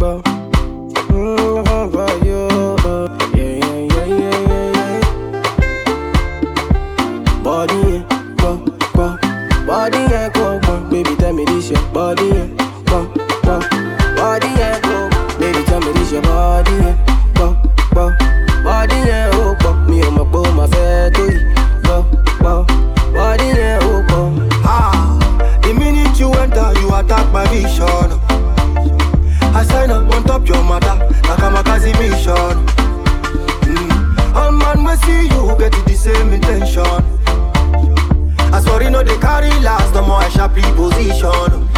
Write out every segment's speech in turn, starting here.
about. see you get the same intention. I swear you know they carry last, the more I sharply position.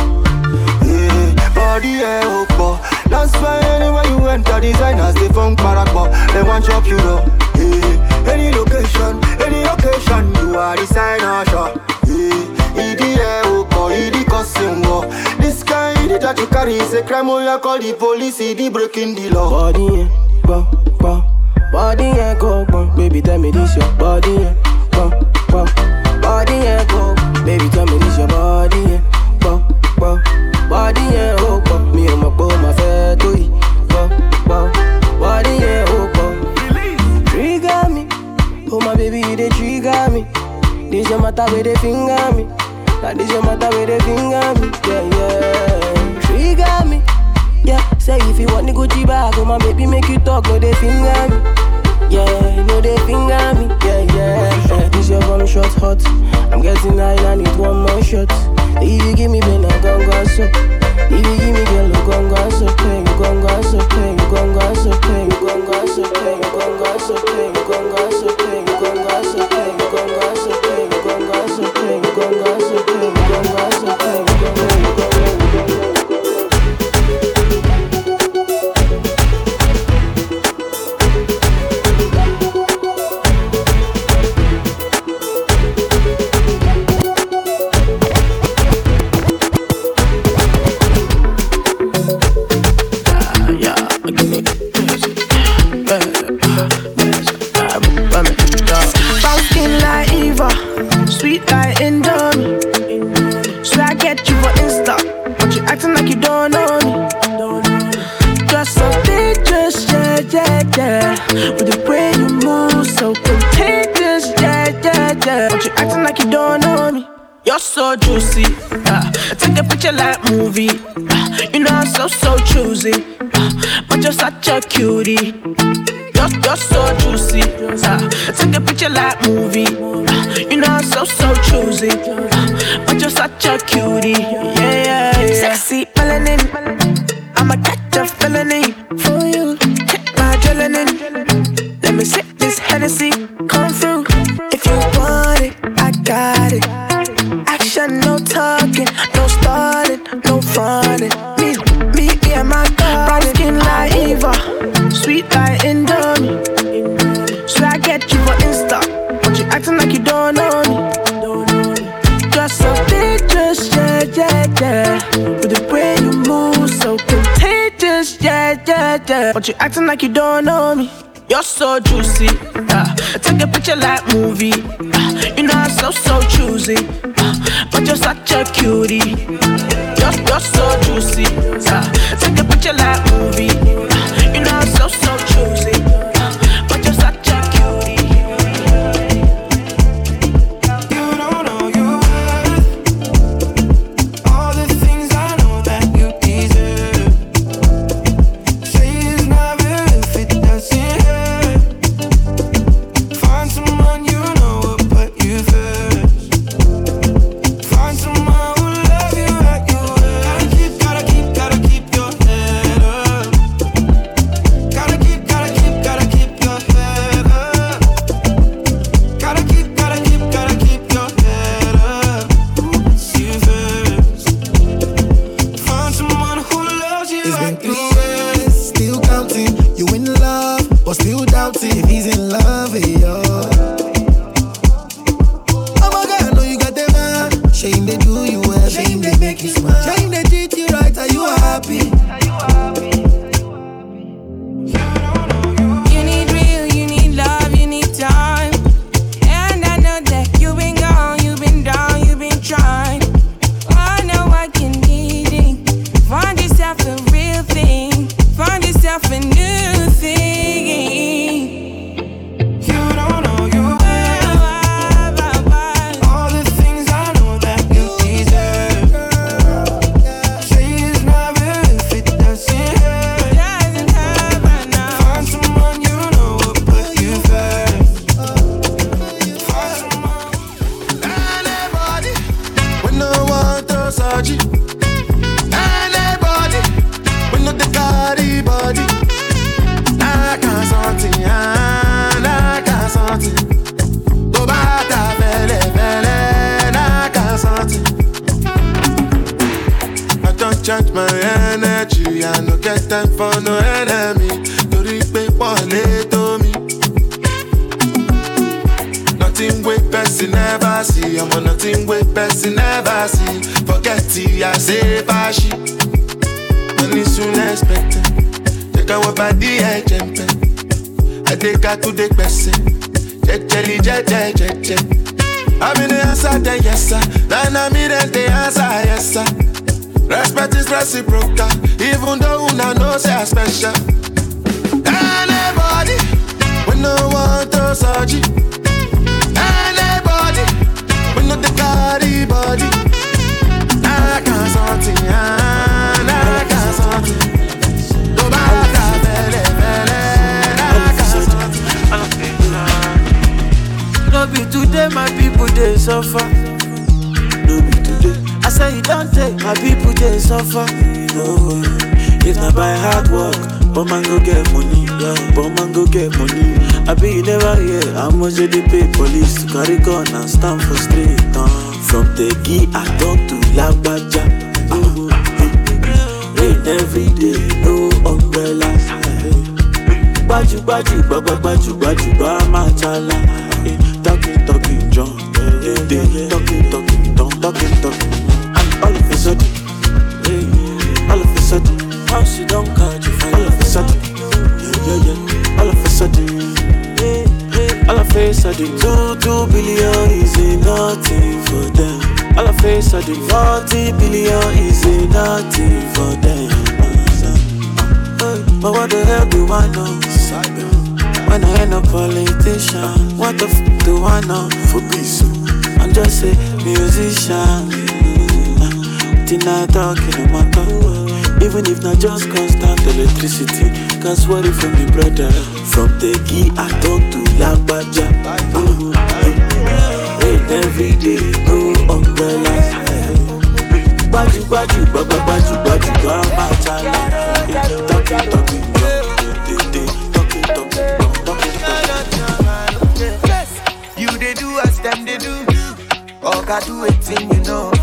Yeah, body air hope, but that's why anywhere you enter, designers they from paracord, they want chop you know. Hey, any location, any occasion, you are designer shot. Yeah, idi air hope, idi costume, this guy idi that you carry is a crime, oh you call the police, idi breaking the law. Body, bah, bah. Body ain't go bum, baby tell me this your body ain't bum bum. Body ain't go baby tell me this your body ain't bum bum. Body ain't go bum, me and my boy my fair to it bum bum. Body ain't go bum. Trigger me, oh my baby you dey trigger me. This your matter where they finger me, now this your matter where they finger me, yeah yeah. Trigger me, yeah. Say if you want the Gucci bag, oh my baby make you talk, no they finger me yeah. No, they finger me, yeah, yeah. yeah. This your bomb shot hot. I'm getting high I need one more shot. If you give me pain, I gon' go so. If you give me girl, you gon' go so pain, you gon' go so pain, you gon' go so pain, you gon' go so pain, you gon' go so pain, you gon' go so pain. just so juicy. Ah, take a picture like movie. Charge my energy, I no get time for no enemy. Torí pé wọ́n lè tó mi. Nothing wey person never see, ọmọ nothing wey person never see. Forget it, I say fashi. Money soon expected. Jẹ́ káwọn bá dí ẹ̀jẹ̀ ń pẹ́. Adéka tún dé pẹ̀sẹ̀. Jẹ́jẹ́lì jẹ́jẹ́ jẹ́jẹ́. Àmì ní answer then yes sir. Nana mi then dey answer yes sir. Respect is reciprocal, even though una know say I special. Anybody, we no want to it. Anybody, we no carry body. I can something, I can something. Tó bá ta fẹ́lẹ́ fẹ́lẹ́, I can something. No be today, my people they suffer. Say don't take my people they suffer. No, if not by hard work, but man go get money. Yeah, but man go get money. I be you never hear how much they pay police to carry gun and stand for street. Uh, from Tegi I talk to Lagbaja. Uh, rain every day, no umbrella. Gbaju gbaju gbagba gbaju gbaju gba machala. Eh, Talking talking John, talking talking John, talking talking. All of a sudden, all of a sudden, how she don't catch you. All of a sudden, yeah yeah yeah. All of a sudden, all of a sudden, two two billion is nothing for them. All of a sudden, forty billion is nothing for them. But what the hell do I know? When I ain't a politician, what the f do I know? For peace, I'm just a musician. Till I talk in my talk. Even if not just constant electricity, cause what if from the brother? From Tegi, I talk to Lagbaja. Rain every day, no umbrella. Baju, baju, baju, baju, baju, baju, baju, Talking, talking, talking, talking, talking, talking. You they do as them they do. Or God do it you know.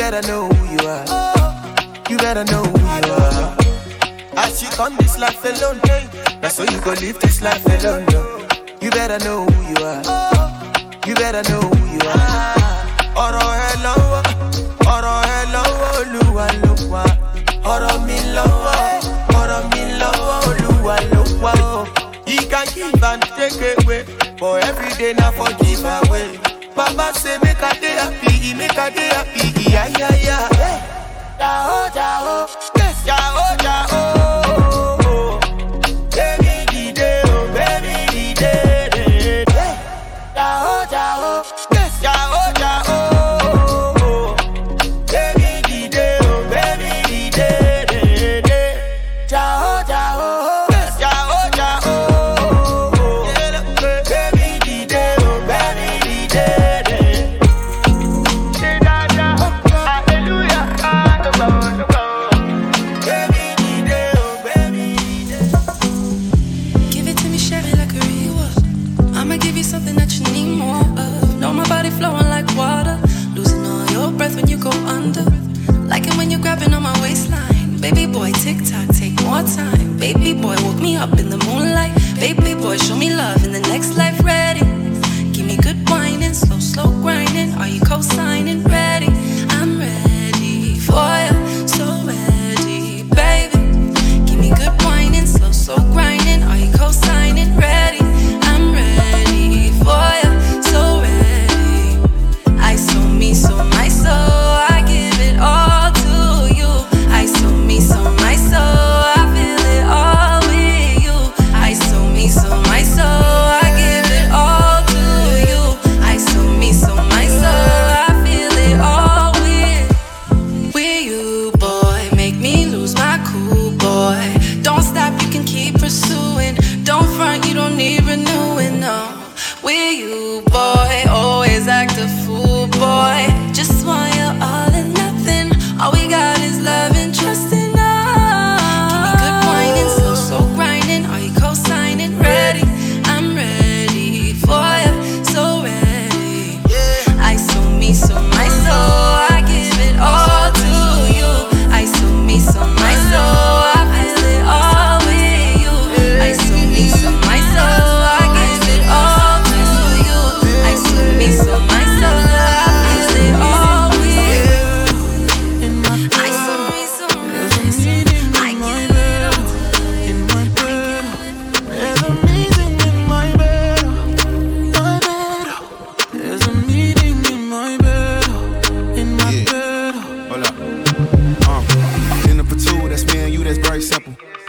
You better know who you are. You better know who you are. As you come this life alone, that's so you go live this life alone. No. You better know who you are. You better know who you are. Ọ̀rọ̀ ẹ lọ́wọ́, ọ̀rọ̀ ẹ lọ́wọ́ Olúwa ló wà. Ọ̀rọ̀ mi lọ́wọ́, ọ̀rọ̀ mi lọ́wọ́ Olúwa ló wà. can give and take away, but every day na for give away. Baba say make I dey happy, make I dey happy, yeah yeah yeah. Jao jao, jao jao. Body flowing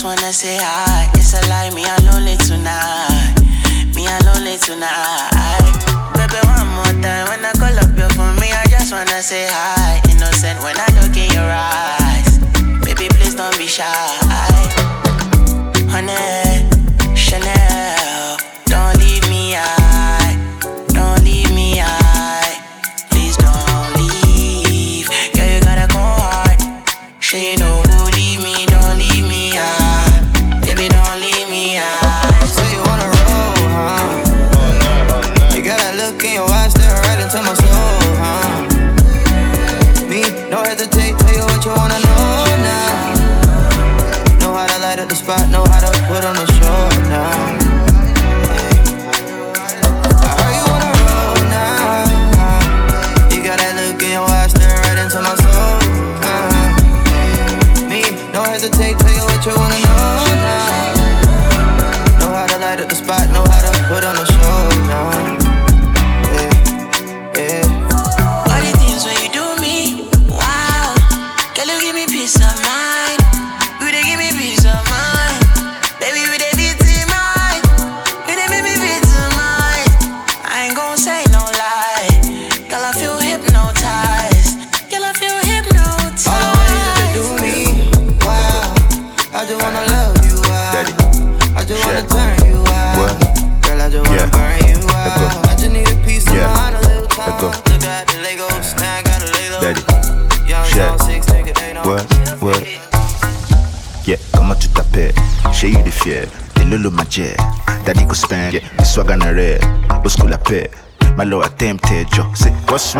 just wanna say hi. It's a lie, me, I'm lonely tonight. Me, I'm lonely tonight. Baby, one more time when I call up your phone, me, I just wanna say hi. Innocent when I look in your eyes. Baby, please don't be shy.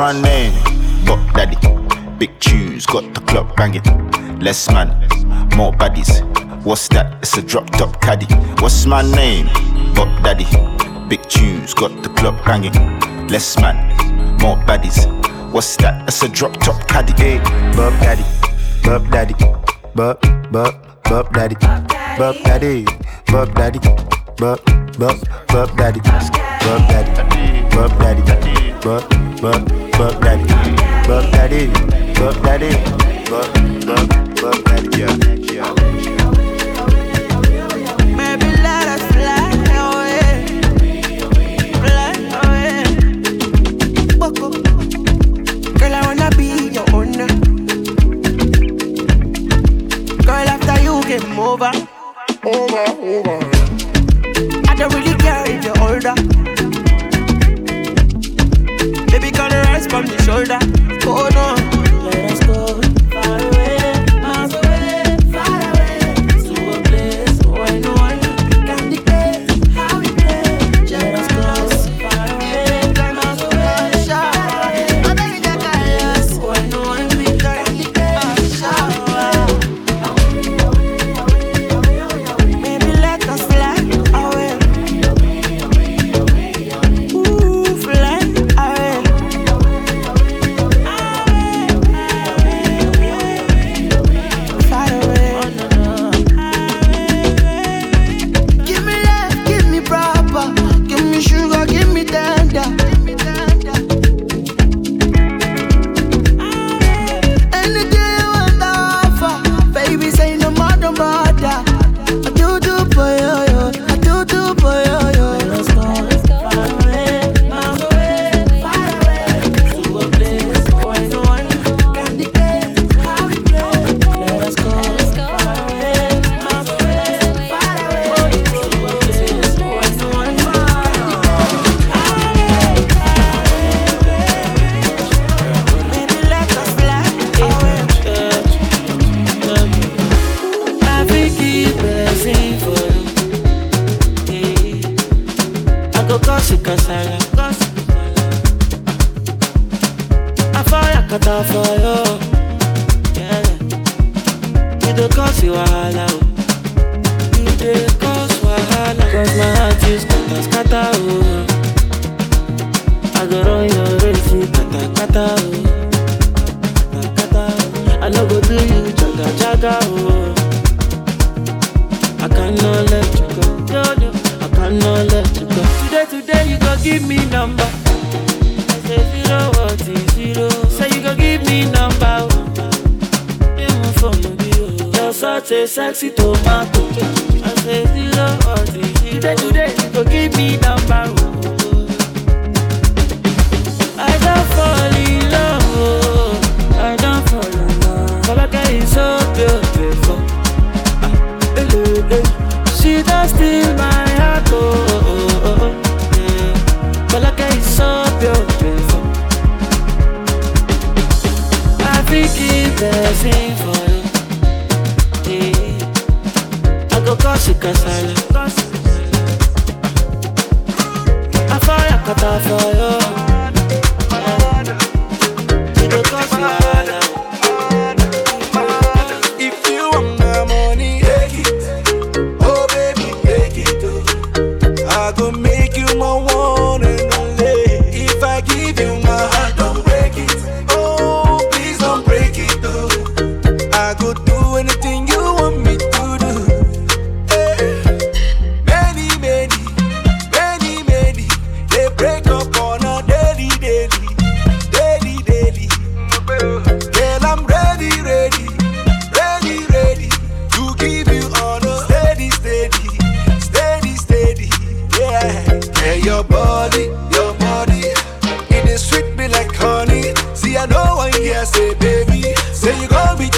What's my? But daddy, big tunes, got the club banging. Less man, more baddies. What's that? It's a drop top caddy. What's my name? But daddy, big tunes, got the club banging. Less man, more baddies. What's that? It's a drop top caddy. Hey, Bob daddy, Bob daddy, Bob, Bob, Bob daddy, Bob daddy, Bob daddy, Bob, Bob, Bob daddy, Bob daddy, Bob daddy, Bob, Bob, Bob daddy, Bob daddy, Bob daddy, Bob, Bob, Bob daddy. Yeah, yeah.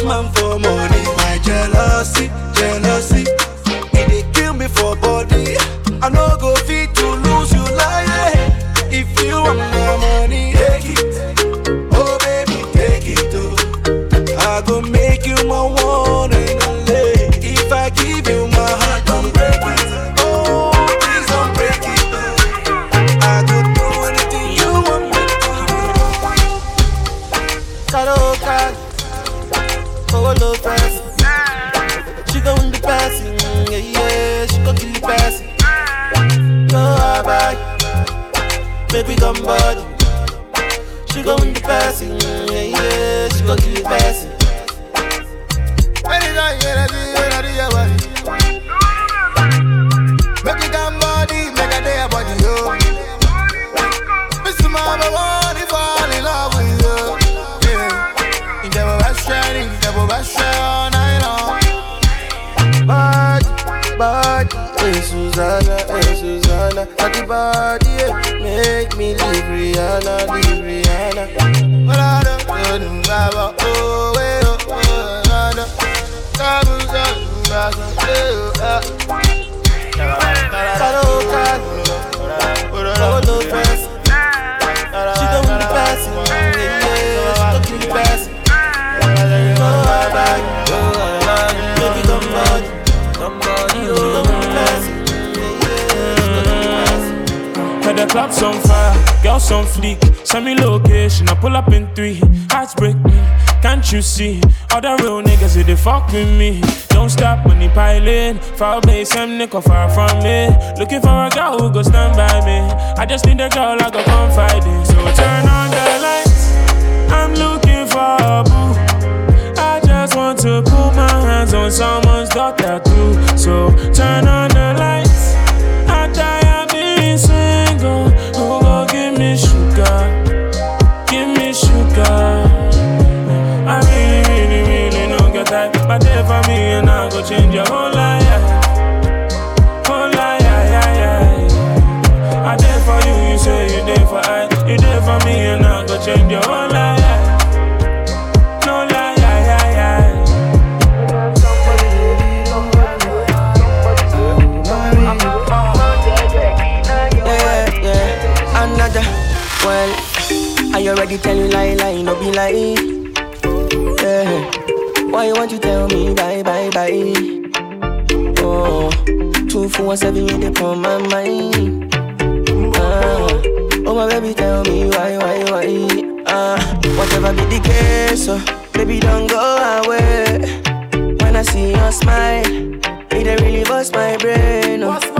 man for money. me. Don't stop when he piling. Foul play, some nigga far from me. Looking for a girl who go stand by me. I just need a girl I go confide in. fi tell you lie, lie, no be lie. Yeah. Why won't you tell me bye, bye, bye? Oh, two, four, seven, you dey on my mind. Ah. Oh my baby, tell me why, why, why? Ah, whatever be the case, oh, baby, don't go away. When I see your smile, it really bust my brain. Oh.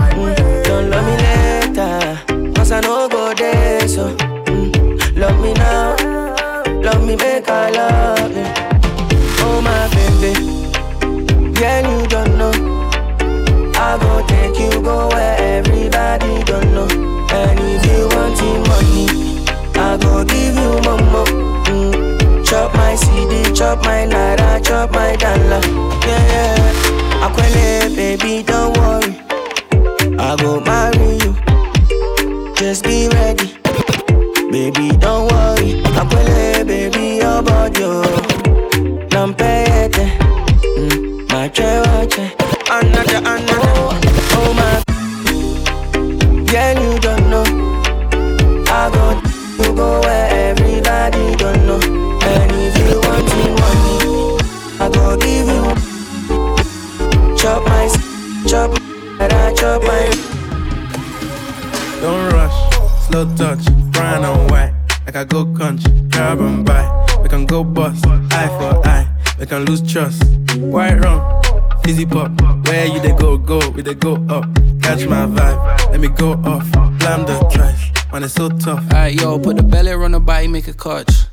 Chop my naira, chop my dollar. Yeah, yeah. Akwele, baby, don't worry. I go marry you. Just be ready. Baby, don't worry. Akwele, baby, your body. oh. Body,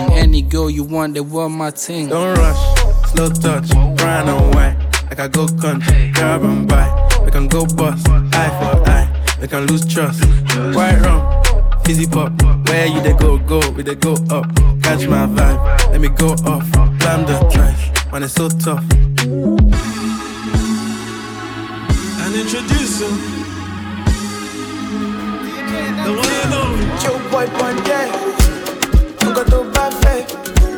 Any girl you want, they want my thing. Don't rush, slow touch, brown and white. Like I go country, grab and buy. We can go bust, eye for eye. We can lose trust. White rum, fizzy pop. Where you they go, go, we they go up. Catch my vibe, let me go off. Blam the trash, man, it's so tough. And introduce him. The one and only. Joe boy Ponde Nǹkan tó bá fẹ́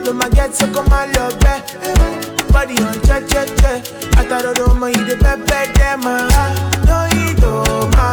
ló máa get so kó máa lọ bẹ́. Body on jẹ́jẹ́jẹ́, àtàrọ̀dọ̀ ọmọ yìí dé pẹ́pẹ́ dẹ́ máa há. Lóyìn tó máa lò, kọ́sí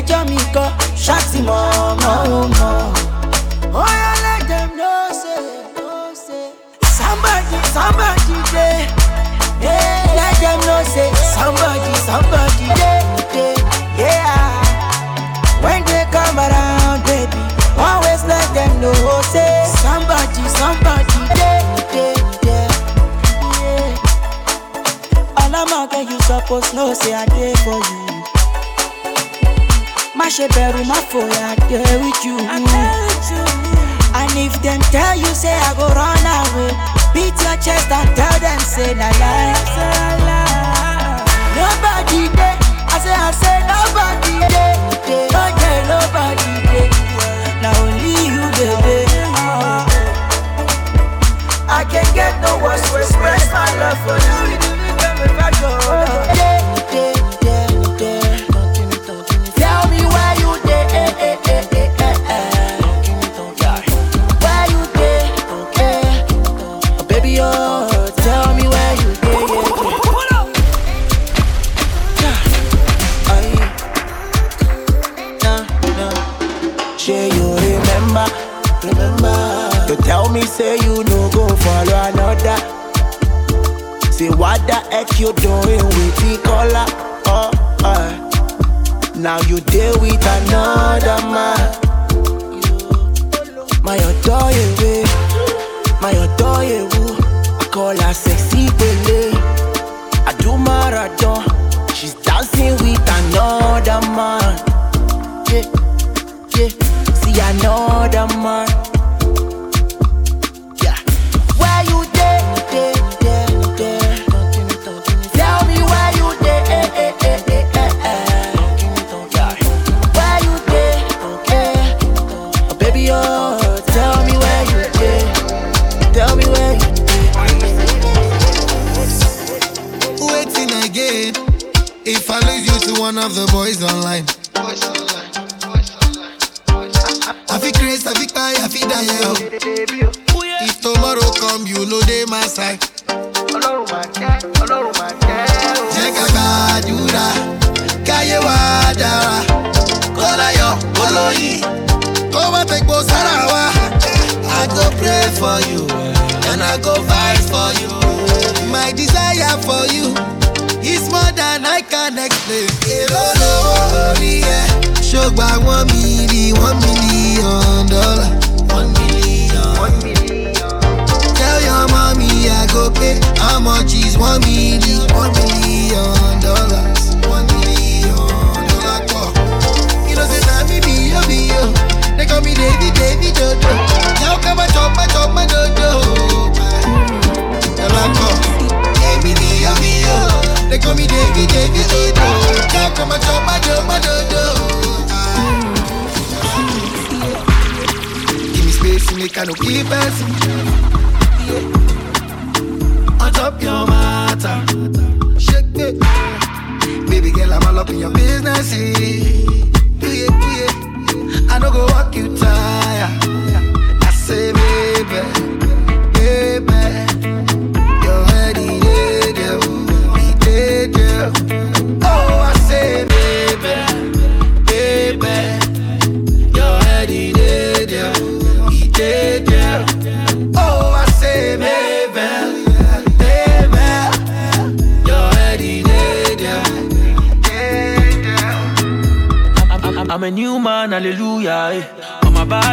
ẹjọ́ mi kan ṣáàtì mọ́ ọmọ mọ́. Oya let them know say, know say, somebody, somebody dey. Yeah, let them know say, somebody, somebody dey. Yeah. When they come around, baby, always let them know oh, say, somebody, somebody dey. dey. Yeah. Alama, you suppose know say I dey for you asheberu mafoya there with you. and if them tell you say i go run away beat your chest and tell them say na lie. nobody dey i say i say nobody dey no dey nobody dey Now only you baby. I can't get no words to express my love for you. You do me, come and go. Say what the heck you doing with the color? Oh, uh. Now you deal with another man. My adore you, my adore you. I call her sexy belly. I do marathon. She's dancing with another man. Yeah, yeah. See another man.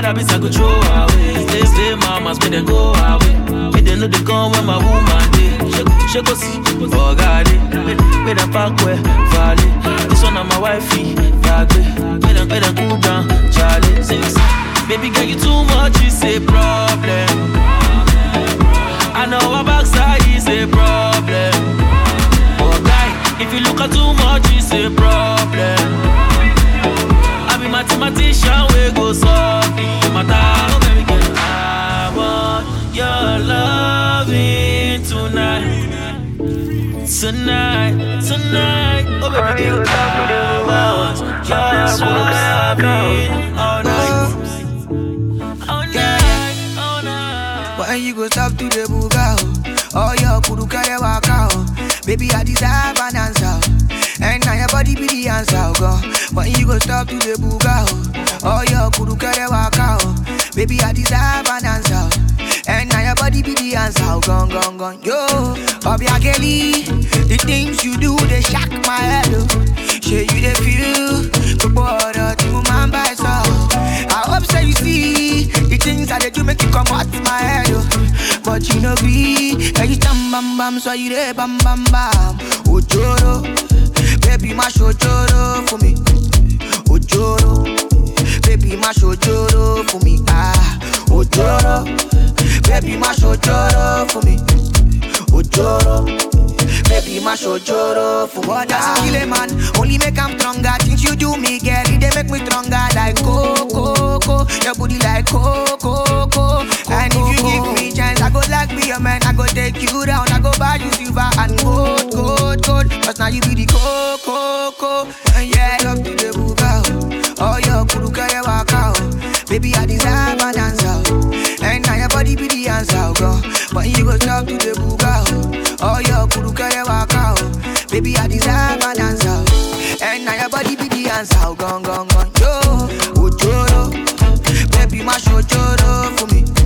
Habits, I go throw away. Stay, stay, mamas, make them go away. Make them know they come when my woman day. Shake, shake, see, oh God, make, them pack where valley. This one on my wifey, Yagbe. Make them, make them cool down, Charlie. Six. Baby girl, you too much, it's a problem. I know our backside is a problem. Oh, guy, if you look at too much, it's a problem. Mathematician, we go solve the matter. Oh, baby girl, I want your loving tonight. Tonight, tonight, oh baby girl, I want your loving all night. When you go stop to the buga, oh, your kudu kare waka, oh. Baby, I deserve an answer, body be the answer, oh, God. When you go stop to the buga, oh, oh your kudu kare waka, oh. Baby, I deserve an answer, oh. and now your body be the answer, oh, gone, gone, gone. Yo, Bobby Kelly, the things you do they shock my head, oh. Say you they feel, but boy, to man by so. I hope so you see the things that they do make you come out my head, oh. But you know be, can you bam bam, so you there bam bam bam. Ojoro, baby mash ojoro for me. Ojoro, baby mash ojoro for me. Ah, ojoro, baby mash ojoro for me. Ojoro. Baby, my show joro for what does kill a man? Only make I'm stronger. Things you do me, girl, they make me stronger. Like coco, your booty like coco. And if you give me go like be a man. I go take you down. I go buy you silver and gold, gold, gold. Cause now you be the coco, coco. And yeah, up to the buga. Oh, oh your kuru kare waka. oh. Baby, I deserve an answer. oh. And now your body be the answer, oh, girl. But you go talk to the buga. oh. Oh, your kuru kare waka. oh. Baby, I an answer. oh. And now your body be the answer, oh, gone, gone, gone. Yo, ojoro. Baby, my show joro for me.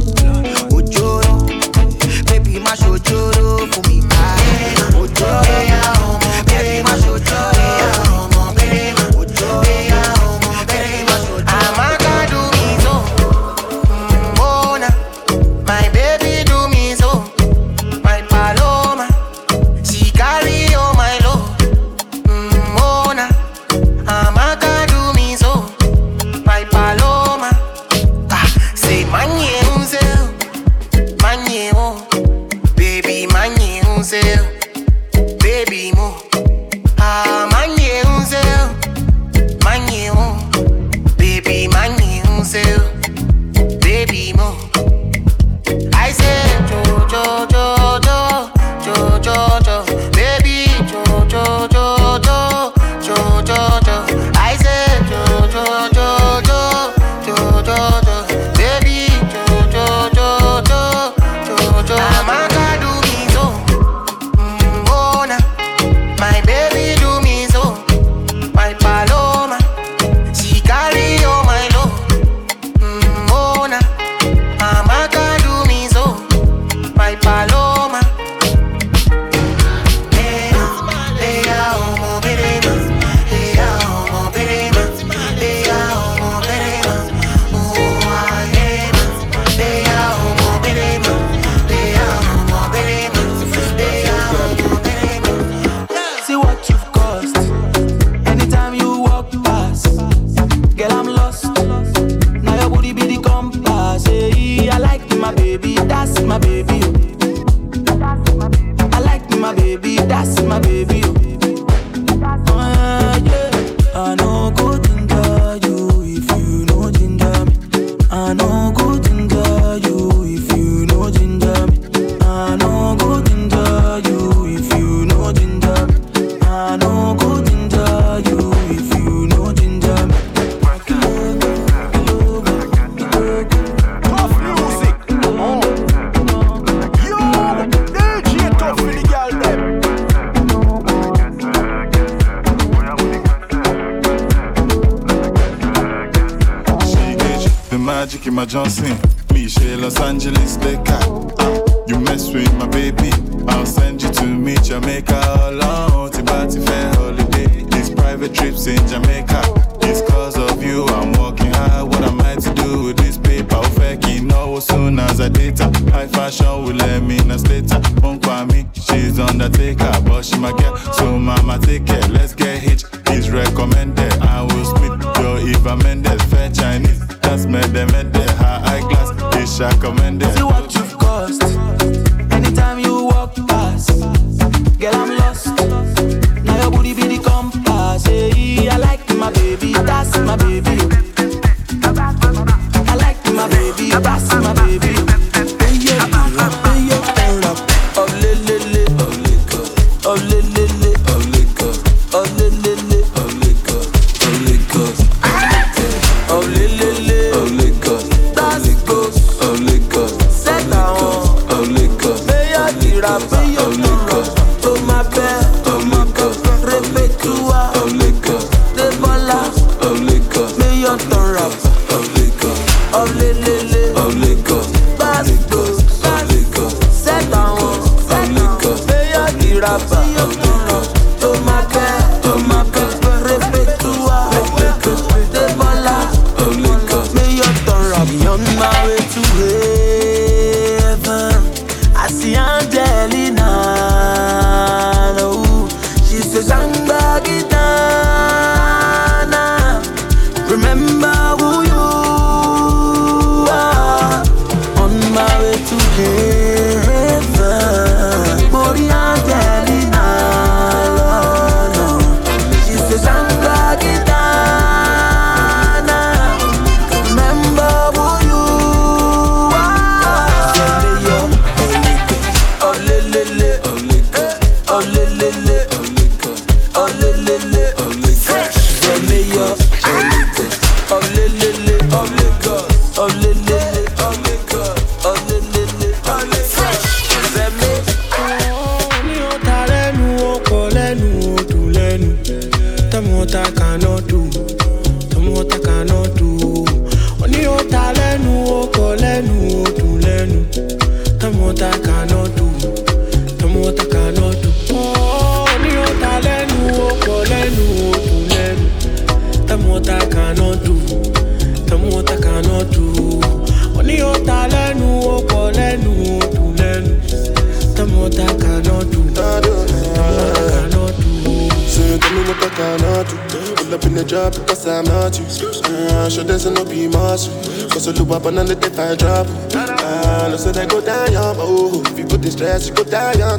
But I not to Pull up in the drop because I'm not you uh, Show there's no be muscle Cause I look up and the if I drop Ah, no say they go down, yeah, oh If you put the stress, you go down, yeah,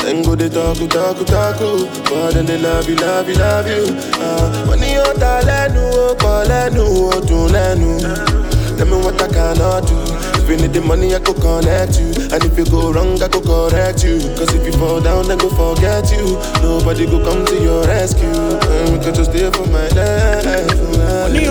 Then go they talk, talk, talk But then they love you, love you, love you Ah, when you talk, let no, call, let no, do, let no Tell me what I cannot do. If you need the money, I could connect you. And if you go wrong, I could correct you. Cause if you fall down, I go forget you. Nobody go come to your rescue. And we just stay for my life. Money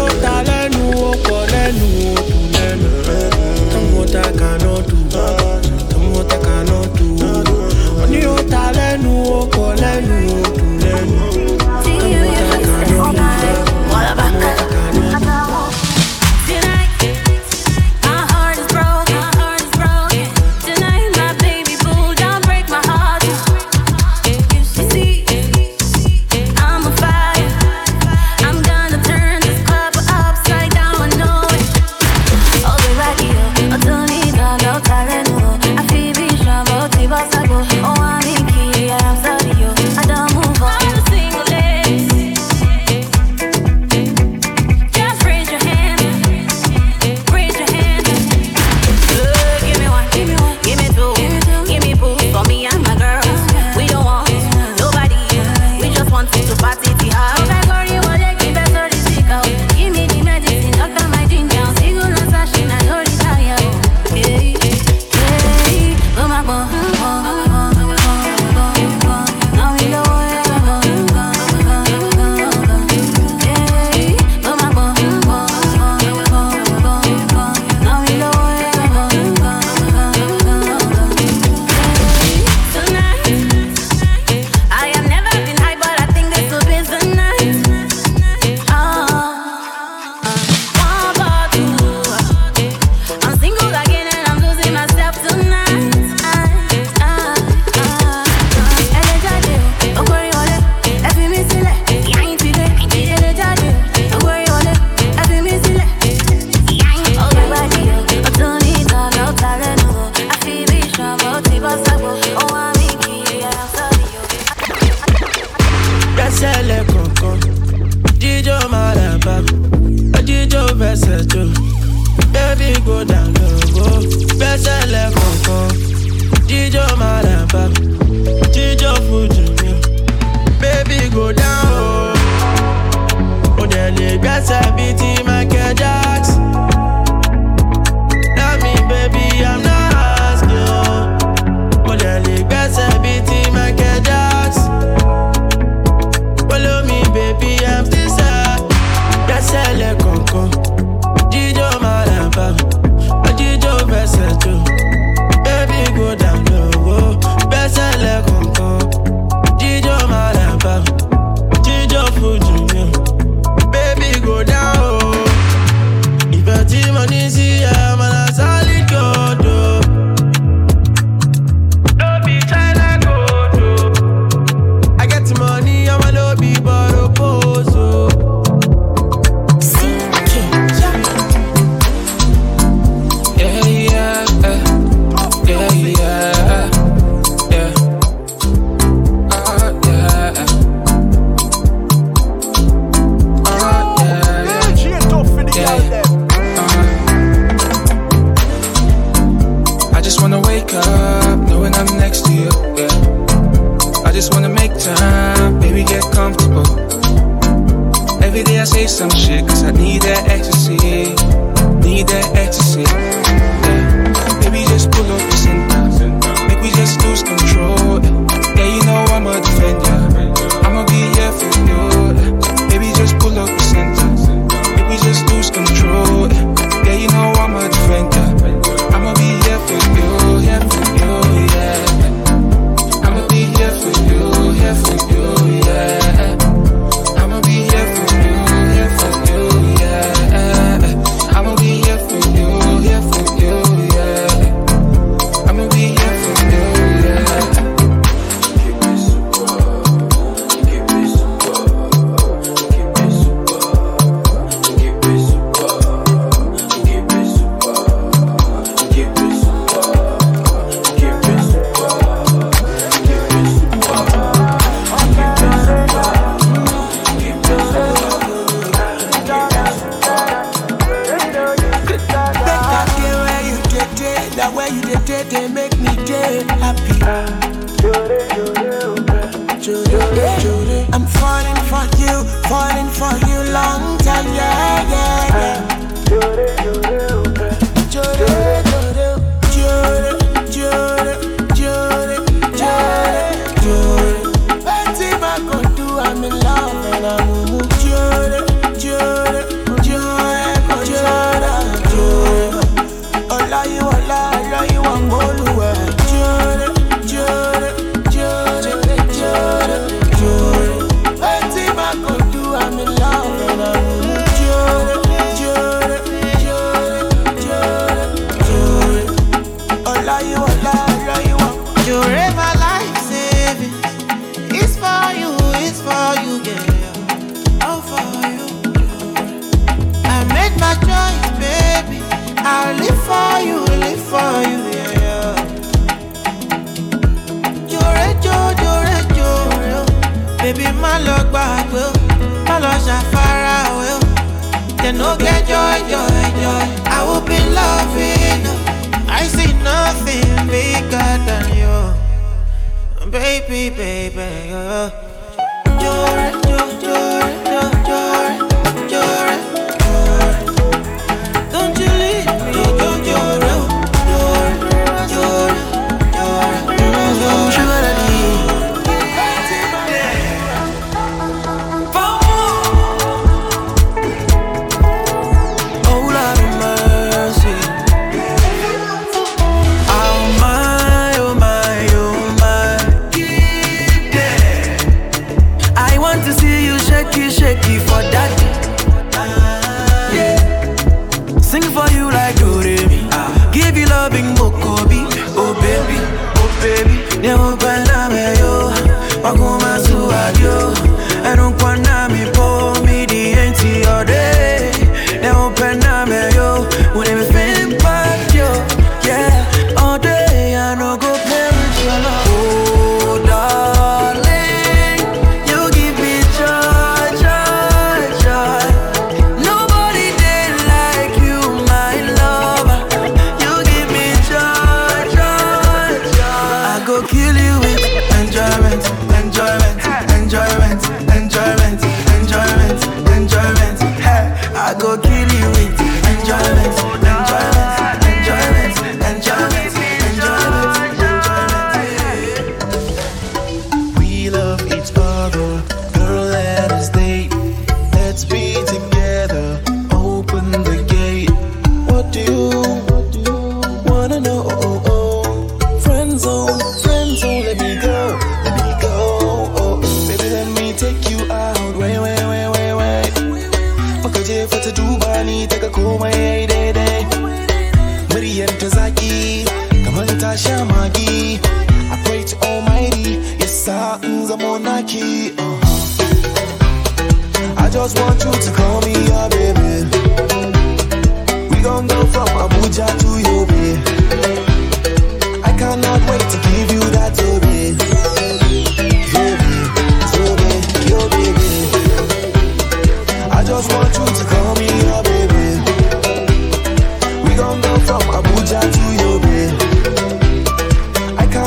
falling for you long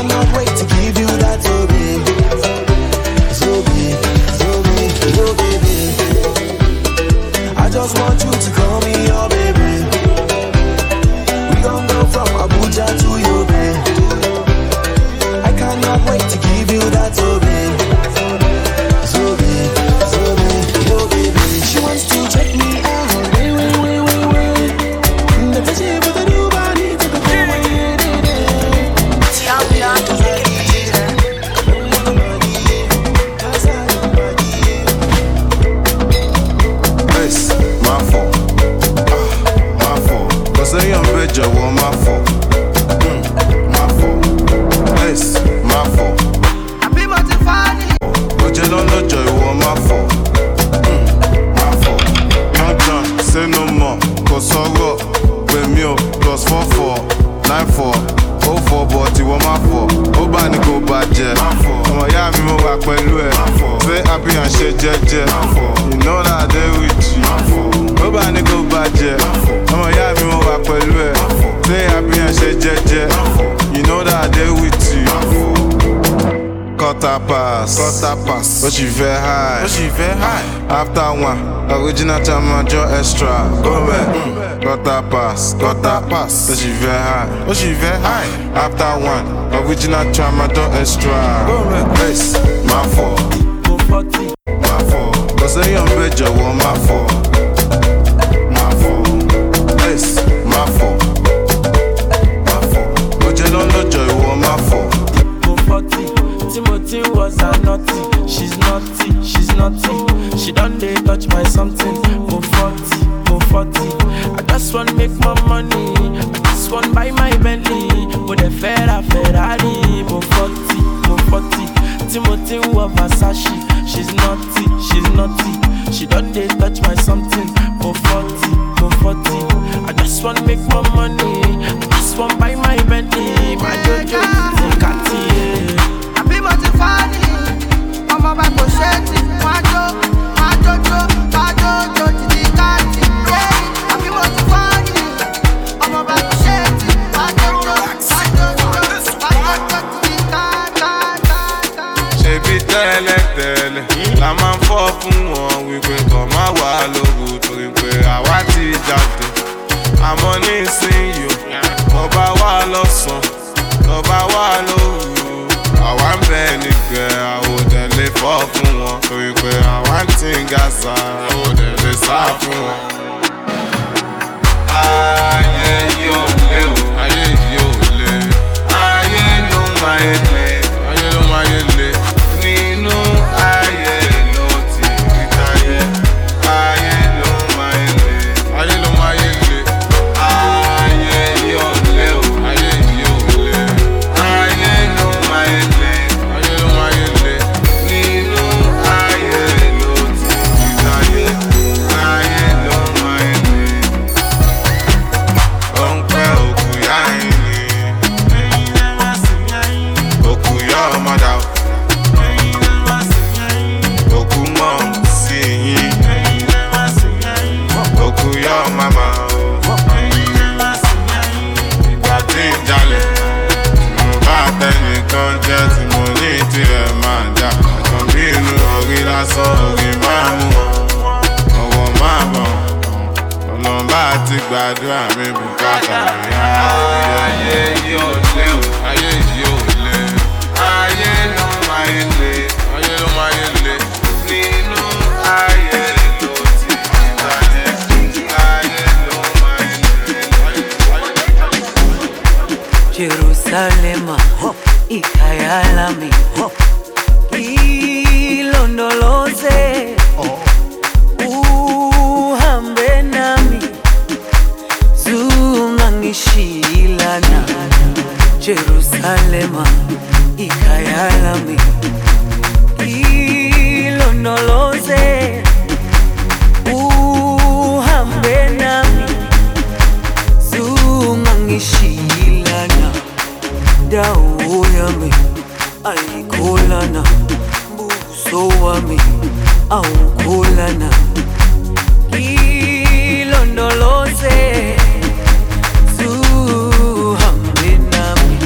on my way After one, original time draw extra. Go back, yes, my fault, my fault. Cause I am better, one my fault, my fault. Yes, my fault, my fault. But you don't know joy, one my fault. Go 40. Timothy was a naughty. She's naughty, she's naughty. She done they touch my something. Go 40, go 40. I just want make my money. I just want buy my Bentley. Go the Ferrari, Ferrari. Go 40, go 40. Timothy was Versace. She's naughty, she's naughty. She done they touch my something. Go 40, go 40. I just want make more money. Tẹnìkan jẹ́ tí mo ní tirẹ̀ máa jà àkàn bí inú orí lásán orí máa mú ọwọ́ máa bọ̀ bá ti gbàdúrà mi bùkátà. Mi ayé yóò lé o. Ayé yóò lé ayé ló máa lé ayé ló máa lé nínú ló ikayalami ilondoloze uhambe nami. Zungangishilana Jerusalema ikayalami ilondoloze uhambe nami. Zungangishilana dawo wami awukholana ilondoloze zuhambe nami.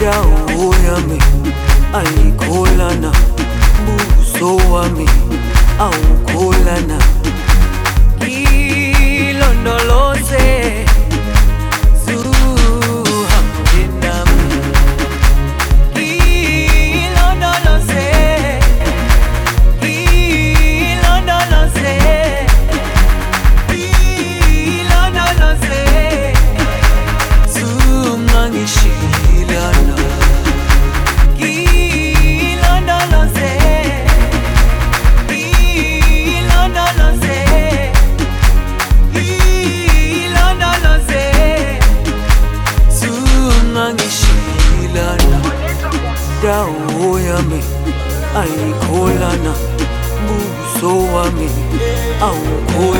Dawo yami ayikholana buso wami awukholana awukholana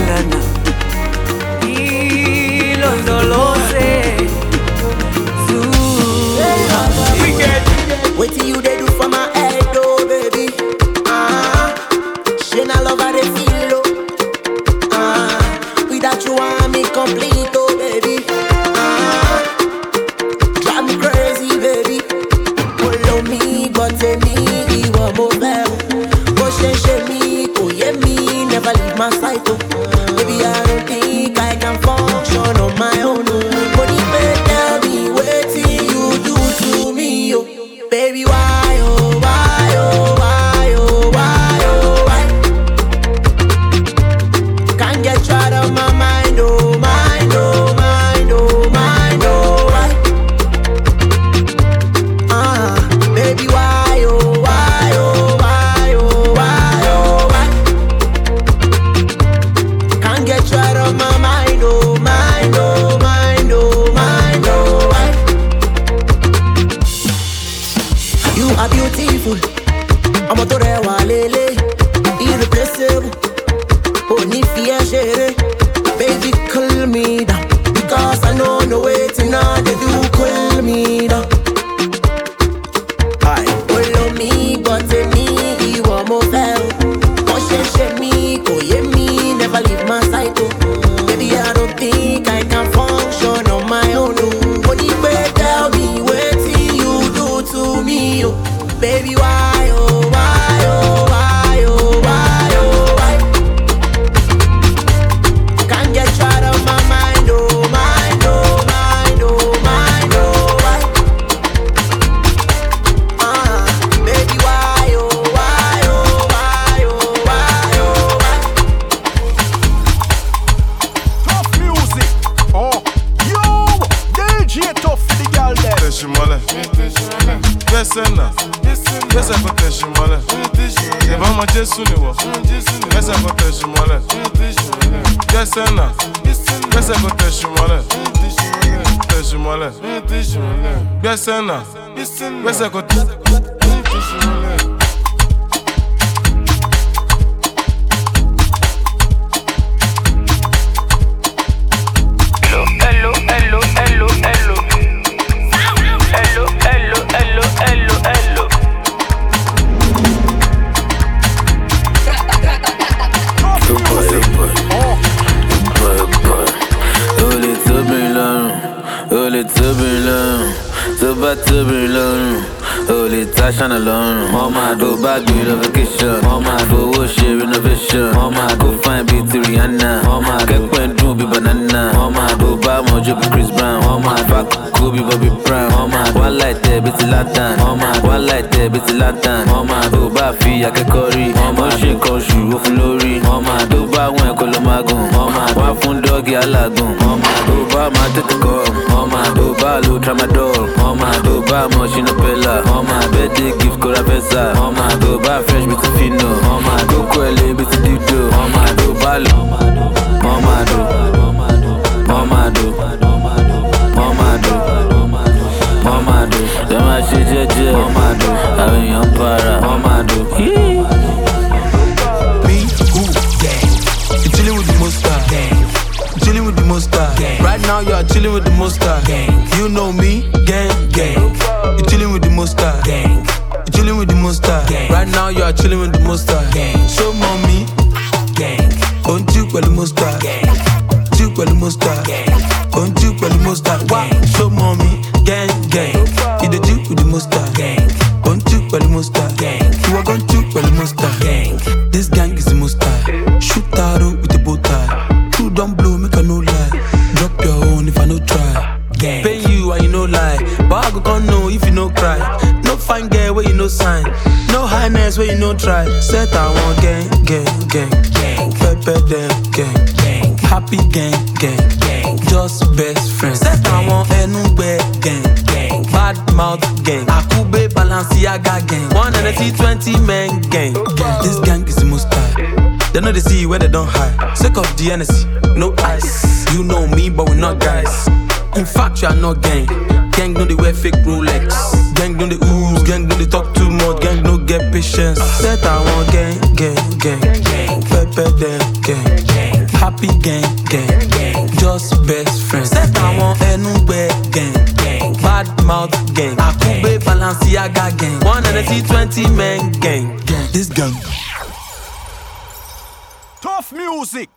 baby, why? Where's the good? I shine alone. Mama, I do bag with vacation. Mama, I do worship renovation. Mama, I go find beauty Rihanna. Mama, I get point do be banana. Mama, I do buy more job Chris Brown. Mama, I back cool be Bobby Brown. Mama, one light there, bitty Latin. Mama, one light there, bitty Latin. Mama, I do buy fee, I can curry. Mama, she call shoe, of lorry. Mama, I do buy when Colomagon. Mama, one fun doggy, I lagun. Mama, I do buy my tete come. Mama, I do buy low tramadol. buy much in a pillar. On my bed, they give Cola Pesa. On my go buy fresh with Fino. the energy, no ice. You know me, but we're not guys. In fact, you are not gang. Gang know they wear fake Rolex. Gang know the ooze, gang know they talk too much. Gang no get patience. Set I want gang, gang, gang. Pepe them gang. gang. Happy gang, gang, gang. Just best friends. Set I want anywhere gang. gang. Bad mouth gang. Akube Balenciaga gang. One energy twenty men gang. gang. This gang. Tough music.